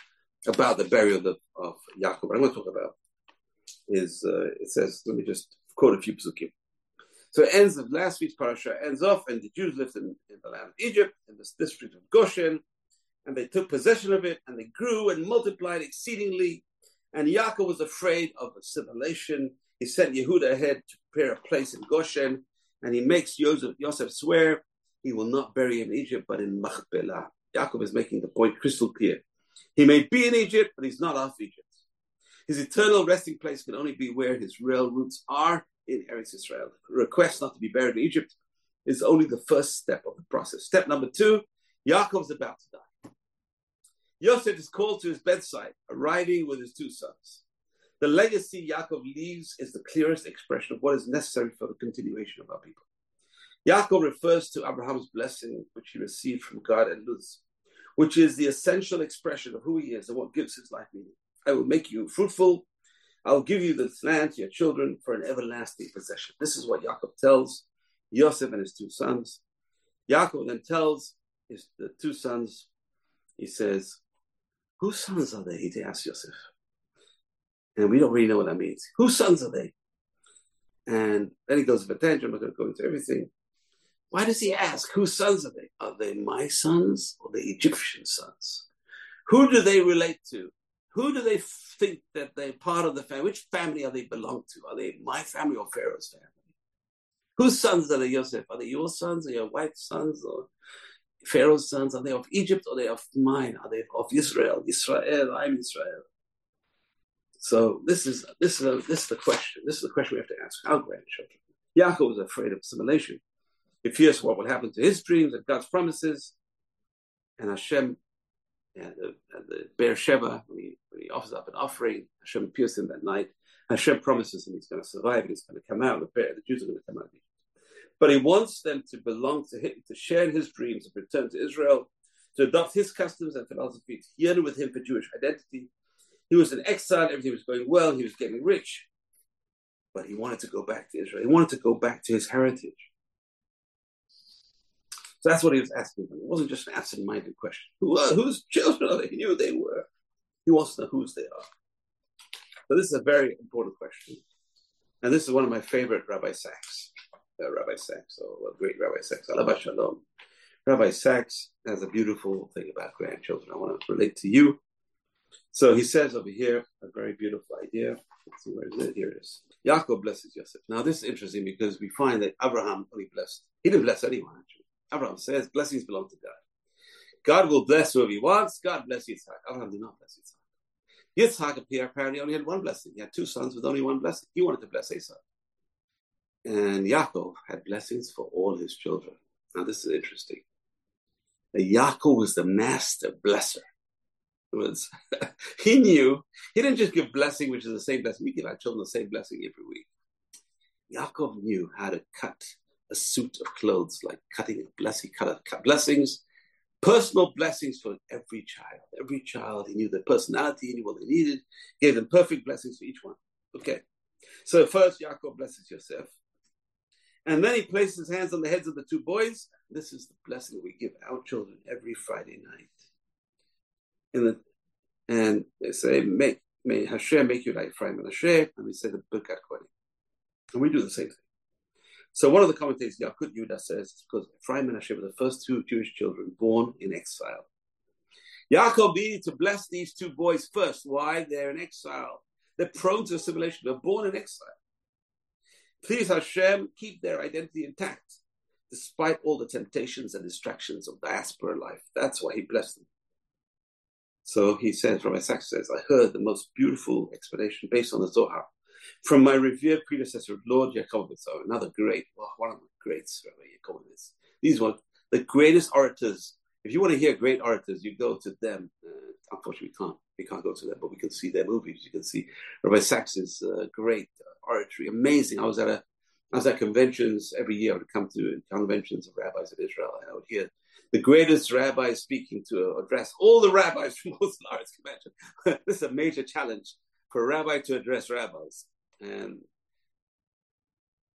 about the burial of, of Yaakov. I'm going to talk about is uh, it says, let me just quote a few psukim. So it ends of last week's parasha ends off, and the Jews lived in, in the land of Egypt, in this district of Goshen, and they took possession of it, and they grew and multiplied exceedingly. And Yaakov was afraid of assimilation. He sent Yehuda ahead to prepare a place in Goshen, and he makes Joseph, swear he will not bury in Egypt, but in Machpelah. Yaakov is making the point crystal clear. He may be in Egypt, but he's not of Egypt. His eternal resting place can only be where his real roots are, in Eretz Israel. Request not to be buried in Egypt is only the first step of the process. Step number two, Yaakov's about to die. Yosef is called to his bedside, arriving with his two sons. The legacy Yaakov leaves is the clearest expression of what is necessary for the continuation of our people. Yaakov refers to Abraham's blessing, which he received from God at Luz, which is the essential expression of who he is and what gives his life meaning. I will make you fruitful I'll give you this land to your children for an everlasting possession. This is what Yaakov tells Yosef and his two sons. Yaakov then tells his the two sons, he says, Whose sons are they? He asks Yosef. And we don't really know what that means. Whose sons are they? And then he goes to a tangent. I'm going to go into everything. Why does he ask, whose sons are they? Are they my sons or the Egyptian sons? Who do they relate to? Who do they think that they're part of the family? Which family are they belong to? Are they my family or Pharaoh's family? Whose sons are they, Yosef? Are they your sons or your wife's sons or Pharaoh's sons? Are they of Egypt or are they of mine? Are they of Israel? Israel, I'm Israel. So this is this is a, this is the question. This is the question we have to ask our grandchildren. Yaakov was afraid of assimilation. He fears what will happen to his dreams and God's promises. And Hashem, the, and the Beersheba, when he, when he offers up an offering, Hashem appears him that night. Hashem promises him he's going to survive and he's going to come out. The, Bear, the Jews are going to come out. But he wants them to belong to him, to share in his dreams of return to Israel, to adopt his customs and philosophy, to yearn with him for Jewish identity. He was in exile, everything was going well, he was getting rich, but he wanted to go back to Israel. He wanted to go back to his heritage. That's what he was asking them. It wasn't just an absent-minded question. Who are, whose children are they? He knew they were. He wants to know whose they are. So this is a very important question. And this is one of my favorite Rabbi Sacks. Uh, Rabbi Sacks, or great Rabbi Sacks, Allah Shalom. Rabbi Sacks has a beautiful thing about grandchildren. I want to relate to you. So he says over here, a very beautiful idea. Let's see, where is it? Here it is. Yaakov blesses Yosef. Now, this is interesting because we find that Abraham only blessed, he didn't bless anyone, actually. Abraham says blessings belong to God. God will bless whoever he wants. God bless Yitzhak. Abraham did not bless Yitzhak. Yitzhak apparently only had one blessing. He had two sons with only one blessing. He wanted to bless Esau. And Yaakov had blessings for all his children. Now, this is interesting. Yaakov was the master blesser. Was he knew he didn't just give blessing, which is the same blessing. We give our children the same blessing every week. Yaakov knew how to cut a suit of clothes, like cutting a blessing, cut blessings, personal blessings for every child. Every child, he knew their personality, he knew what they needed, gave them perfect blessings for each one. Okay. So first, Yaakov blesses Yosef. And then he places his hands on the heads of the two boys. This is the blessing we give our children every Friday night. The, and they say, may, may Hashem make you like Ephraim and Menashe, and we say the Birkat Kohanim. And we do the same thing. So one of the commentators, Yakut Yudah, says because Ephraim and Menashe were the first two Jewish children born in exile. Yaakov needed to bless these two boys first. Why? They're in exile. They're prone to assimilation. They're born in exile. Please Hashem, keep their identity intact, despite all the temptations and distractions of diaspora life. That's why he blessed them. So he says, Rabbi Sacks says, I heard the most beautiful explanation based on the Zohar from my revered predecessor, Lord Jakobovits, another great, well, one of the greats, Rabbi Jakobovits. These were the greatest orators. If you want to hear great orators, you go to them. Uh, unfortunately, we can't. We can't go to them, but we can see their movies. You can see Rabbi Sacks's uh, great oratory, amazing. I was at a, I was at conventions every year. I would come to conventions of rabbis in Israel, and I would hear the greatest rabbi speaking to address all the rabbis from most large convention. this is a major challenge for a rabbi to address rabbis and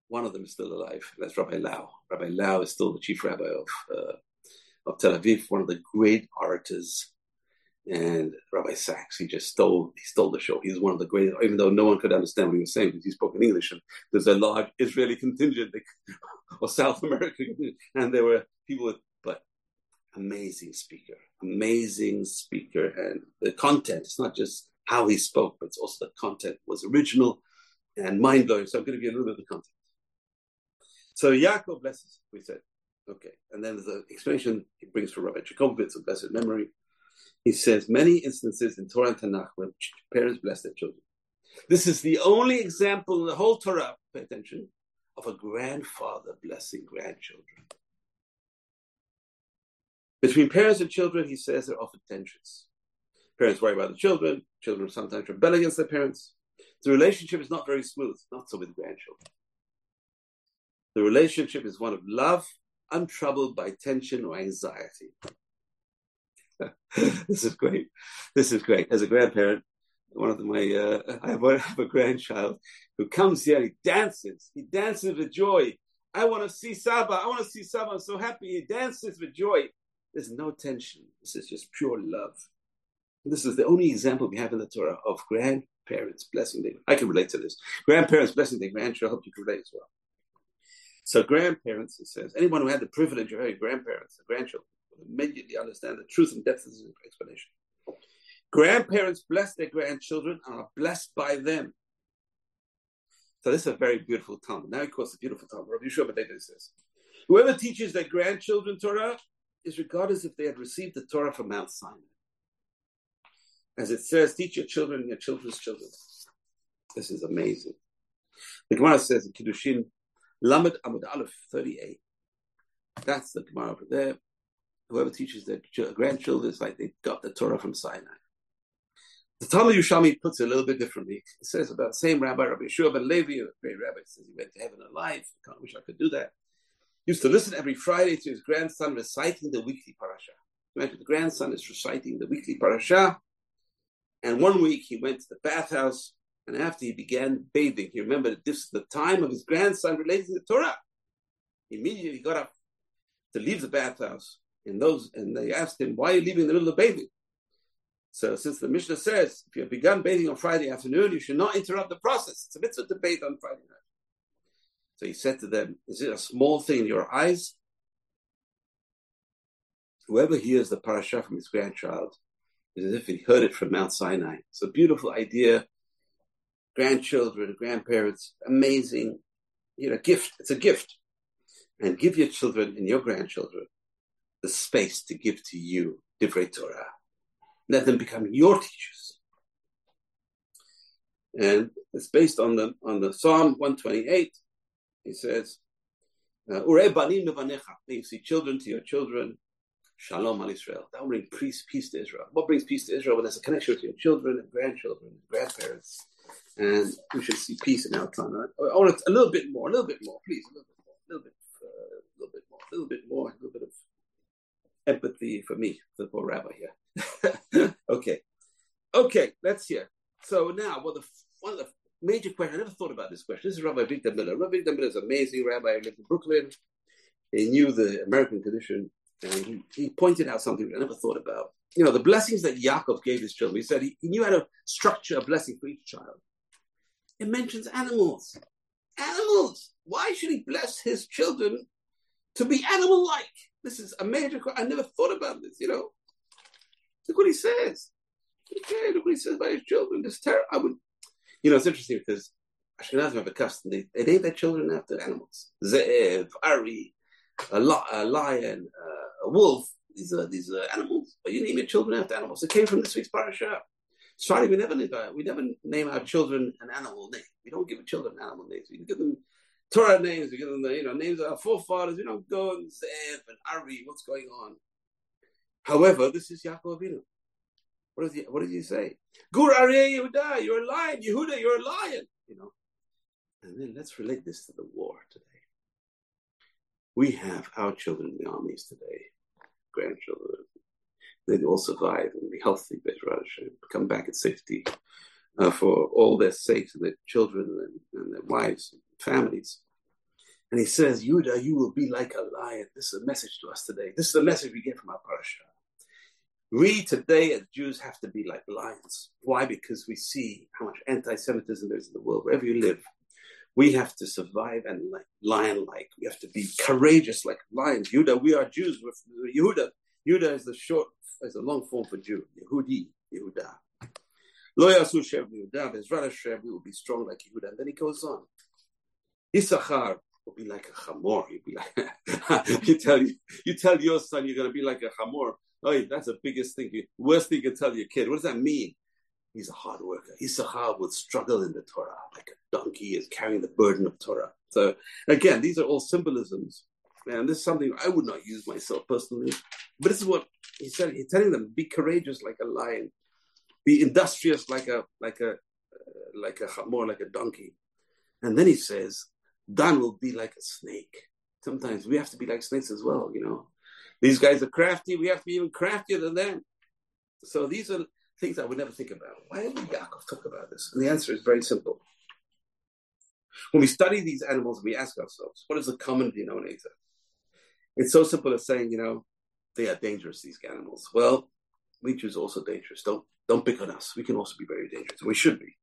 one of them is still alive. That's Rabbi Lau. Rabbi Lau is still the chief rabbi of uh, of Tel Aviv, one of the great orators. And Rabbi Sacks, he just stole he stole the show. He's one of the great, even though no one could understand what he was saying because he spoke in English. And there's a large Israeli contingent or South American, and there were people with, but amazing speaker, amazing speaker, and the content. It's not just how he spoke, but it's also the content was original and mind blowing. So I'm going to give you a little bit of context. So Yaakov blesses, we said. Okay. And then there's an explanation he brings from Rabbi Jakobovits of blessed memory. He says many instances in Torah and Tanakh where parents bless their children. This is the only example in the whole Torah, pay attention, of a grandfather blessing grandchildren. Between parents and children, he says there are often tensions. Parents worry about the children, children sometimes rebel against their parents. The relationship is not very smooth, not so with grandchildren. The relationship is one of love, untroubled by tension or anxiety. this is great. This is great. As a grandparent, one of my uh, I, have, a grandchild who comes here. He dances. He dances with joy. I want to see Saba. I want to see Saba. I'm so happy. He dances with joy. There's no tension. This is just pure love. This is the only example we have in the Torah of grand parents blessing their, I can relate to this. Grandparents blessing their grandchildren. I hope you can relate as well. So grandparents, it says, anyone who had the privilege of having grandparents and grandchildren will immediately understand the truth and depth of this explanation. Grandparents bless their grandchildren and are blessed by them. So this is a very beautiful Talmud. Now, of course, a beautiful Talmud. Rabbi Yeshua Ben says, whoever teaches their grandchildren Torah is regarded as if they had received the Torah from Mount Sinai. As it says, teach your children and your children's children. This is amazing. The Gemara says in Kiddushin, Lamed Amud Aleph 38. That's the Gemara over there. whoever teaches their grandchildren is like they got the Torah from Sinai. The Talmud Yerushalmi puts it a little bit differently. It says about the same rabbi, Rabbi Yeshua ben Levi, a great rabbi, says he went to heaven alive. I wish I could do that. He used to listen every Friday to his grandson reciting the weekly parasha. Imagine the grandson is reciting the weekly parasha. And one week he went to the bathhouse, and after he began bathing, he remembered this is the time of his grandson relating the Torah. He immediately got up to leave the bathhouse. And those and they asked him, Why are you leaving in the middle of bathing? So since the Mishnah says if you have begun bathing on Friday afternoon, you should not interrupt the process. It's a mitzvah to bathe on Friday night. So he said to them, Is it a small thing in your eyes? Whoever hears the parasha from his grandchild is as if he heard it from Mount Sinai. It's a beautiful idea. Grandchildren, grandparents, amazing, you know, gift. It's a gift. And give your children and your grandchildren the space to give to you Divrei Torah. Let them become your teachers. And it's based on the on the Psalm 128. He says, uh, You see children to your children, Shalom al Israel. That will bring peace, peace to Israel. What brings peace to Israel? Well, there's a connection your children and grandchildren and grandparents. And we should see peace in our time. I want a little bit more, a little bit more, please, a little bit more, a little bit, uh, a little bit more, a little bit more, a little bit of empathy for me, the poor rabbi here. okay, okay, let's hear. So now, well, the one of the major questions. I never thought about this question. This is Rabbi Avigdor Miller. Rabbi Avigdor Miller is amazing rabbi. He lived in Brooklyn. He knew the American tradition, and he, he pointed out something I never thought about. You know, the blessings that Yaakov gave his children. He said he, he knew how to structure a blessing for each child. It mentions animals. Animals. Why should he bless his children to be animal-like? This is a major. I never thought about this. You know, look what he says. Okay, look what he says about his children. This terror. I would. You know, it's interesting because Ashkenazim have a custom. They, they name their children after animals. Zev, Ari, a, a lion, uh, a wolf. These are these are animals. But you name your children after animals. It came from this week's parasha. Sorry, we never name, we never name our children an animal name. We don't give children animal names. We give them Torah names. We give them the you know names of our forefathers. We don't go and Zev eh, and Ari. What's going on? However, this is Yaakov Avinu. What does he What does he say? Gur Aryeh Yehuda, you're a lion. Yehuda, you're a lion. You know. And then let's relate this to the war today. We have our children in the armies today, grandchildren. They all survive and be healthy, better, come back in safety uh, for all their sakes and their children and, and their wives and families. And he says, Yuda, you will be like a lion. This is a message to us today. This is a message we get from our parasha. We today as Jews have to be like lions. Why? Because we see how much anti-Semitism there is in the world. Wherever you live, we have to survive and like lion-like. We have to be courageous like lions. Yehuda, we are Jews. Yehuda, Yehuda is the short, is a long form for Jew. Yehudi, Yehuda. Lo yasu Shem Yehuda. Bezrat Hashem, we will be strong like Yehuda. And then he goes on. Issachar will be like a chamor. You'll be like, you tell you, you tell your son you're going to be like a chamor. Oh, that's the biggest thing. Worst thing you can tell your kid. What does that mean? He's a hard worker. Issachar would struggle in the Torah like a donkey is carrying the burden of Torah. So again, these are all symbolisms. And this is something I would not use myself personally. But this is what he said. He's telling them: be courageous like a lion, be industrious like a like a uh, like a more like a donkey. And then he says, Dan will be like a snake. Sometimes we have to be like snakes as well, you know. These guys are crafty. We have to be even craftier than them. So these are things I would never think about. Why did Yaakov talk about this? And the answer is very simple. When we study these animals, we ask ourselves, what is the common denominator? It's so simple as saying, you know, they are dangerous, these animals. Well, we are also dangerous. Don't don't pick on us. We can also be very dangerous. We should be.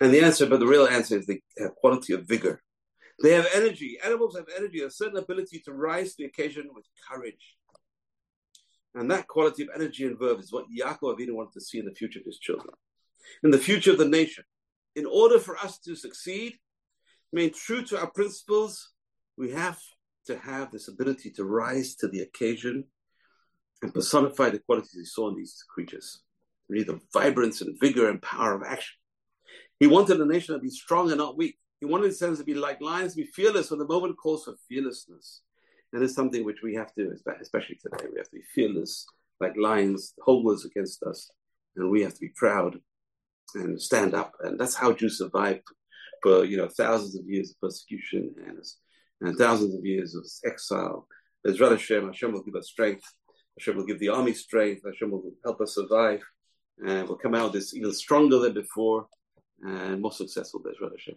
And the answer, but the real answer is the quality of vigor. They have energy. Animals have energy, a certain ability to rise to the occasion with courage. And that quality of energy and verve is what Yaakov Avinu wanted to see in the future of his children, in the future of the nation. In order for us to succeed, remain true to our principles, we have to have this ability to rise to the occasion and personify the qualities he saw in these creatures. We need the vibrance and vigor and power of action. He wanted the nation to be strong and not weak. He wanted his sons to be like lions, to be fearless when the moment calls for fearlessness. And it's something which we have to, especially today, we have to be fearless, like lions, the whole world's against us, and we have to be proud and stand up. And that's how Jews survived for you know thousands of years of persecution and, and thousands of years of exile. Ezrat Hashem, Hashem will give us strength. Hashem will give the army strength. Hashem will help us survive, and we'll come out of this even stronger than before and more successful. Ezrat Hashem.